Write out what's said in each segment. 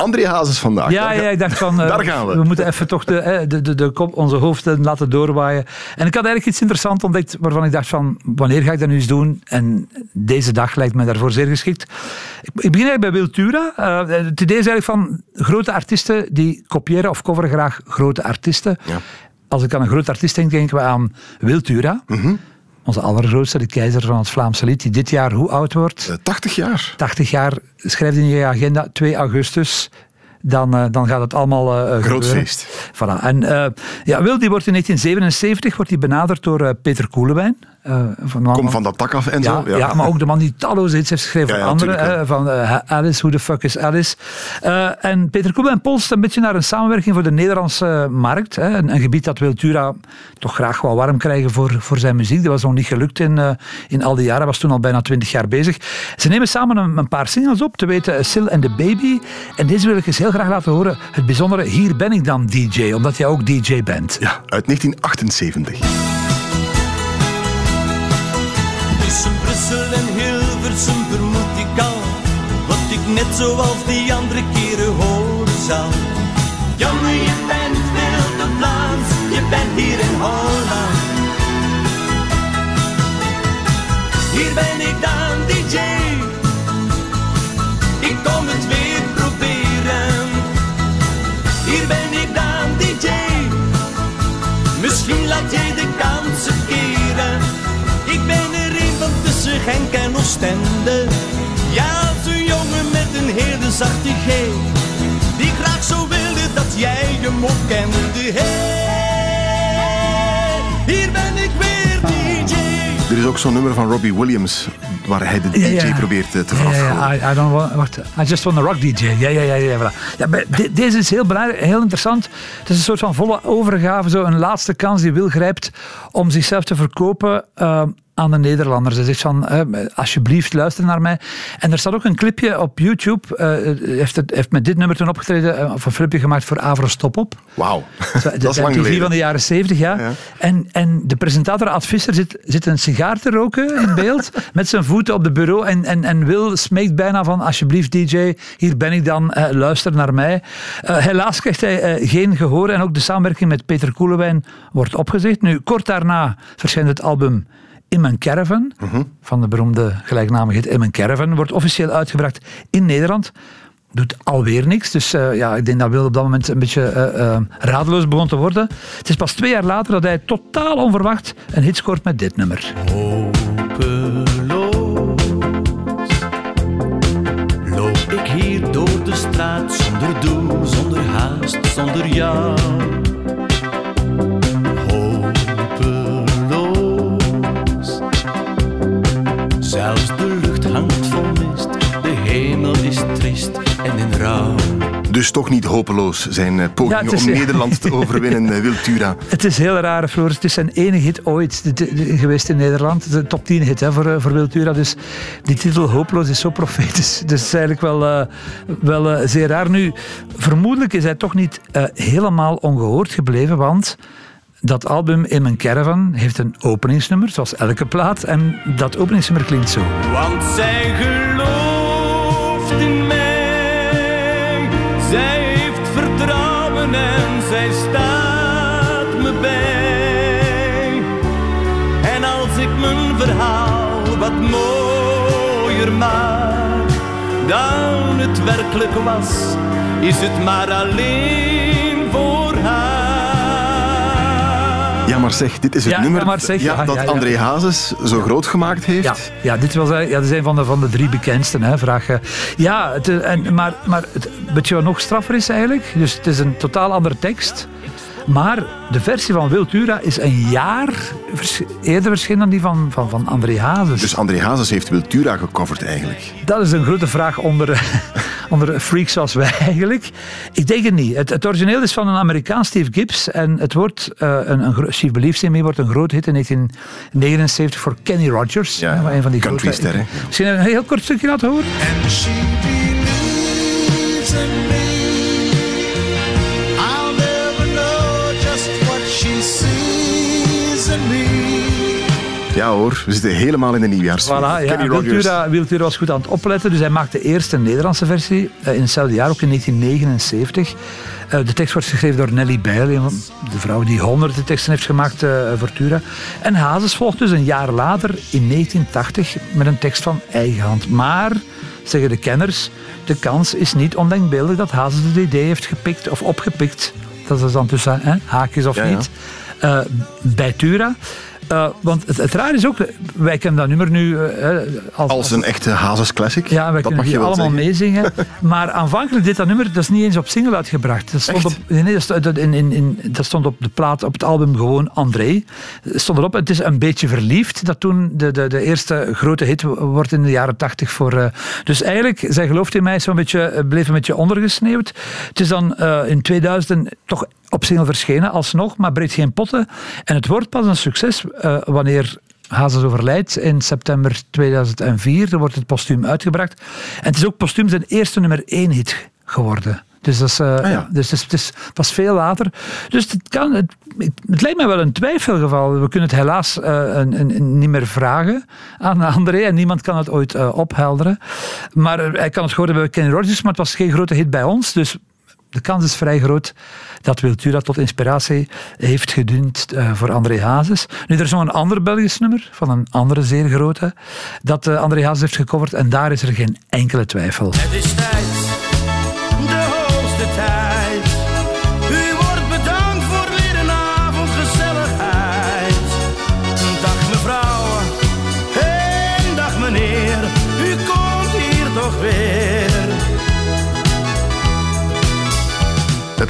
André Hazes vandaag. Ja, ja, ik dacht van... Uh, Daar gaan we. We moeten even toch de, de, de, de kop, onze hoofden laten doorwaaien. En ik had eigenlijk iets interessants ontdekt waarvan ik dacht van, wanneer ga ik dat nu eens doen? En deze dag lijkt me daarvoor zeer geschikt. Ik, ik begin eigenlijk bij Wiltura. Uh, het idee is eigenlijk van grote artiesten die kopiëren of coveren graag grote artiesten. Ja. Als ik aan een groot artiest denk, denken we aan Wiltura. Onze allergrootste, de keizer van het Vlaamse lied, die dit jaar hoe oud wordt? Eh, 80 jaar. 80 jaar, schrijf in je agenda, 2 augustus. Dan, uh, dan gaat het allemaal uh, Groot feest. Voilà. En uh, ja, Wil die wordt in 1977 wordt hij benaderd door Peter Koelewijn. van man, Kom van dat tak af en ja, zo. Ja. maar ook de man die talloze hits heeft geschreven Ja, ja, anderen. van Alice, Who the Fuck is Alice? en Peter Koelewijn polst een beetje naar een samenwerking voor de Nederlandse markt. Hè, een, een, gebied dat Wiltura toch graag wel warm krijgen voor, voor zijn muziek. Dat was nog niet gelukt in, in al die jaren. Hij was toen al bijna 20 jaar bezig. Ze nemen samen een, een paar singles op, te weten Sil and the Baby. En deze wil ik eens heel graag laten horen. Het bijzondere, hier ben ik dan DJ, omdat jij ook DJ bent. Ja, uit 1978. Tussen Brussel en Hilversum vermoed ik al Wat ik net zoals die andere keren horen zal Jongen, je bent veel te Vlaams Je bent hier Genk en Oostende Ja, zo'n jongen met een hele zachte G Die graag zo wilde dat jij hem ook kende Hey, hier ben ik weer DJ Er is ook zo'n nummer van Robbie Williams waar hij de DJ probeert eh, te Ja, verafgoden. ja, I, I don't want, wacht, I just want a rock DJ. Ja, ja, ja. ja, voilà. ja bij, de- deze is heel belangrijk, heel interessant. Het is een soort van volle overgave, zo een laatste kans die Wil grijpt om zichzelf te verkopen eh, aan de Nederlanders. Hij zegt van, eh, alsjeblieft, luister naar mij. En er staat ook een clipje op YouTube. eh, heeft, het, heeft met dit nummer toen opgetreden, eh, of een filmpje gemaakt voor Avro Stop Op. Wauw, dat is lang MTV geleden. van de jaren 70, ja. Ja. En, en de presentator Ad Visser zit, zit een sigaar te roken in beeld, met zijn voeten op de bureau. En, en, en Wil smeekt bijna van, alsjeblieft DJ, hier ben ik dan, eh, luister naar mij. Helaas krijgt hij geen gehoor en ook de samenwerking met Peter Koelewijn wordt opgezegd. Nu, kort daarna verschijnt het album In Mijn Caravan, van de beroemde gelijknamige In Mijn Caravan, wordt officieel uitgebracht in Nederland. Doet alweer niks. Dus eh, ja, ik denk dat Wil op dat moment een beetje eh, eh, radeloos begon te worden. Het is pas twee jaar later dat hij totaal onverwacht een hit scoort met dit nummer. Hopeloos loop ik hier door de straat zonder doel, zonder haast, zonder jou. Dus toch niet hopeloos zijn eh, pogingen Ja, het is- om Nederland te overwinnen, eh, Wiltura. Het is heel raar, Floris. Het is zijn enige hit ooit de- de- de- geweest in Nederland. Het is een top 10 hit hè, voor, eh, voor Wiltura. Dus die titel Hopeloos is zo profetisch. Dus het is eigenlijk wel, eh, wel zeer raar. Nu, vermoedelijk is hij toch niet eh, helemaal ongehoord gebleven, want... Dat album In Mijn Caravan heeft een openingsnummer, zoals elke plaat. En dat openingsnummer klinkt zo. Want zij gelooft in wat mooier maak dan het werkelijk was, is het maar alleen voor haar. Ja, maar zeg, dit is het Ja, nummer maar zeg, ja, ja, dat ja, ja. André Hazes zo groot gemaakt heeft. Ja, ja dit was ja, dat zijn van de, van de drie bekendsten. Hè, vraag, eh. ja, het, en, maar, maar het, weet je wat nog straffer is eigenlijk? Dus het is een totaal andere tekst. Maar de versie van Wiltura is een jaar vers- eerder verschenen dan die van, van, van André Hazes. Dus André Hazes heeft Wiltura gecoverd eigenlijk. Dat is een grote vraag onder, onder freaks zoals wij eigenlijk. Ik denk het niet. Het, het origineel is van een Amerikaan, Steve Gibbs. En het wordt, uh, een, een, Steve Believes in Me wordt een groot hit in 1979 voor Kenny Rogers. Ja, een van die country sterren. Misschien een heel kort stukje laten horen. And she believes in me. Ja hoor, we zitten helemaal in de nieuwjaarsfeer. Voilà, ja. Wiltura, Wiltura was goed aan het opletten, dus hij maakte eerst een Nederlandse versie eh, in hetzelfde jaar, ook in 1979. Eh, de tekst wordt geschreven door Nelly Bijl, de vrouw die honderden teksten heeft gemaakt eh, voor Tura. En Hazes volgt dus een jaar later, in 1980, met een tekst van eigen hand. Maar, zeggen de kenners, de kans is niet ondenkbeeldig dat Hazes het idee heeft gepikt of opgepikt. Dat is dan tussen hè, haakjes of Ja, ja. niet. bij Tura. Eh, want het, het raar is ook, wij kennen dat nummer nu eh, als, Als een echte Hazes classic. ja, wij dat kunnen mag je die allemaal meezingen. Maar aanvankelijk dit dat nummer, dat is niet eens op single uitgebracht. Dat stond, Echt? op, nee, nee, dat stond, dat in, in, in, dat stond op de plaat, op het album gewoon André. Stond erop, het is een beetje verliefd. Dat toen de, de, de eerste grote hit wordt in de jaren tachtig voor... eh, dus eigenlijk, zij gelooft in mij, zo'n beetje, bleef een beetje ondergesneeuwd. Het is dan in 2000 toch op single verschenen, alsnog, maar breekt geen potten. En het wordt pas een succes eh, wanneer Hazes overlijdt in september 2004. Dan wordt het postuum uitgebracht. En het is ook postuum zijn eerste nummer één hit geworden. Dus, dat is, eh, Ah ja. dus het, is, pas veel later. Dus het, kan, het, het lijkt mij wel een twijfelgeval. We kunnen het helaas eh, een, een, een niet meer vragen aan André. En niemand kan het ooit ophelderen. Maar hij kan het horen bij Kenny Rogers. Maar het was geen grote hit bij ons. Dus de kans is vrij groot dat Wiltura tot inspiratie heeft gediend eh, voor André Hazes. Nu, er is nog een ander Belgisch nummer van een andere zeer grote dat eh, André Hazes heeft gecoverd en daar is er geen enkele twijfel. Het is tijd,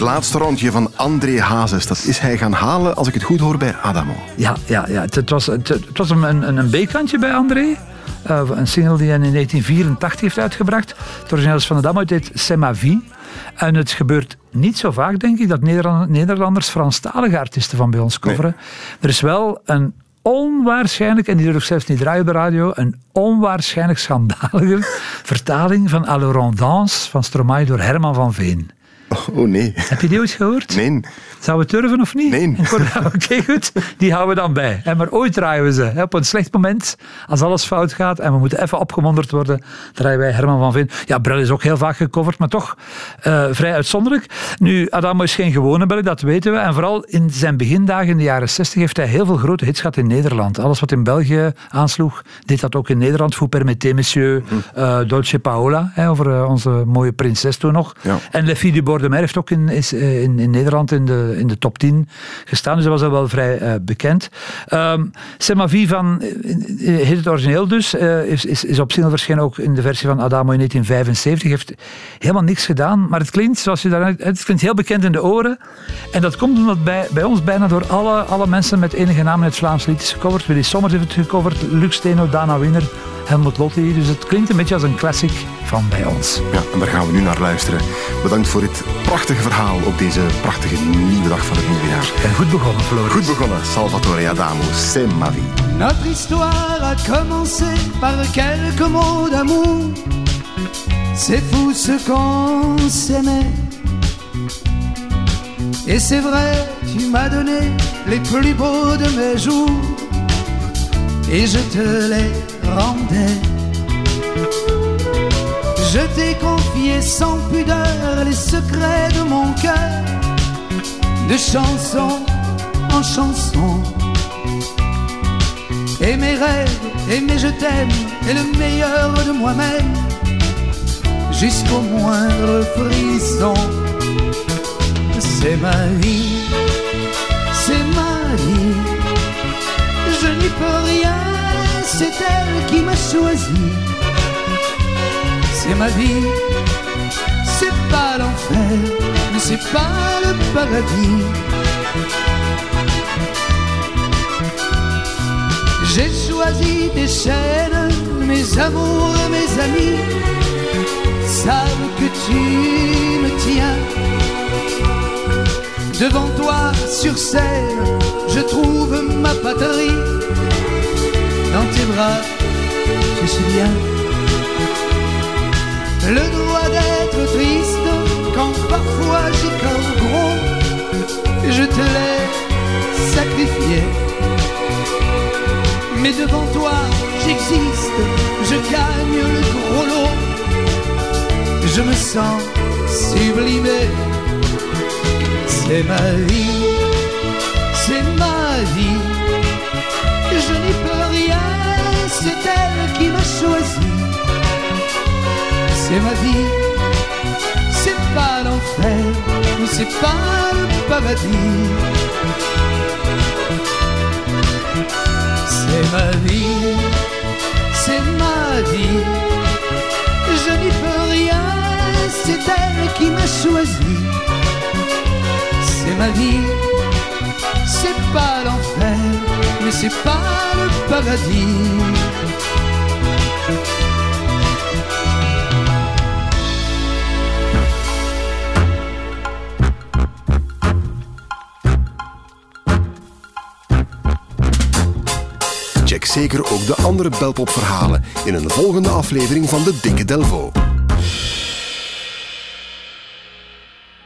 Het laatste rondje van André Hazes, dat is hij gaan halen, als ik het goed hoor, bij Adamo. Ja, ja, ja. Het, was, het, het was een, een, een B-kantje bij André. Eh, een single die hij in 1984 heeft uitgebracht. Het origineel is van de Dam, het heet C'est ma vie. En het gebeurt niet zo vaak, denk ik, dat Nederland- Nederlanders Franstalige artiesten van bij ons coveren. Er is wel een onwaarschijnlijk, en die durf ik zelfs niet draaien op de radio, een onwaarschijnlijk schandalige vertaling van Allorand Dans van Stromae door Herman van Veen. Oh nee. Heb je die ooit gehoord? Nee. Zou we durven of niet? Nee. Oké, goed. Die houden we dan bij. Maar ooit draaien we ze. Op een slecht moment, als alles fout gaat en we moeten even opgemonderd worden, draaien wij Herman van Veen. Ja, Brel is ook heel vaak gecoverd, maar toch eh, vrij uitzonderlijk. Nu, Adamo is geen gewone Belg, dat weten we. En vooral in zijn begindagen in de jaren 60 heeft hij heel veel grote hits gehad in Nederland. Alles wat in België aansloeg, deed dat ook in Nederland. Vous permettez, monsieur, eh, Dolce Paola, hè, over eh, onze mooie prinses toen nog. Ja. En Le Fille du Bord de Mer heeft ook in, is, eh, in, in Nederland in de, in de top 10 gestaan, dus dat was al wel vrij eh, bekend. Um, ma vie van, eh, het origineel dus, is, is, is op single verschenen ook in de versie van Adamo in 1975. Heeft helemaal niks gedaan, maar het klinkt zoals je daar, het klinkt heel bekend in de oren. En dat komt omdat bij, bij ons bijna door alle, alle mensen met enige naam in het Vlaams lied is gecoverd. Willy Sommers heeft het gecoverd, Luc Steno, Dana Winner, Helmut Lotti. Dus het klinkt een beetje als een classic van bij ons. Ja, en daar gaan we nu naar luisteren. Bedankt voor dit prachtige verhaal op deze prachtige nieuwe dag van het nieuwe jaar. En goed begonnen, Floris. Goed begonnen, Salvatore Adamo, C'est ma vie. Notre histoire a commencé par quelques mots d'amour. C'est fou ce qu'on s'aimait. Et c'est vrai, tu m'as donné les plus beaux de mes jours. Et je te les Je t'ai confié sans pudeur les secrets de mon cœur. De chanson en chanson. Et mes rêves, et mes je t'aime, et le meilleur de moi-même, jusqu'au moindre frisson. C'est ma vie, c'est elle qui m'a choisi. C'est ma vie, c'est pas l'enfer, c'est pas le paradis. J'ai choisi tes chaînes, mes amours, mes amis. savent que tu me tiens. Devant toi sur scène, je trouve Bras, je suis bien. Le droit d'être triste quand parfois j'ai cœur gros, je te l'ai sacrifié. Mais devant toi, j'existe, je gagne le gros lot. Je me sens sublimé. C'est ma vie, c'est ma vie. Je rien, c'est elle qui m'a choisi. C'est ma vie, c'est pas l'enfer, c'est pas le paradis. C'est ma vie, c'est ma vie. Je n'y peux rien, c'est elle qui m'a choisi. C'est ma vie, c'est pas l'enfer, mais c'est pas le paradis. Check zeker ook de andere Belpop-verhalen in een volgende aflevering van de Dikke Delvo.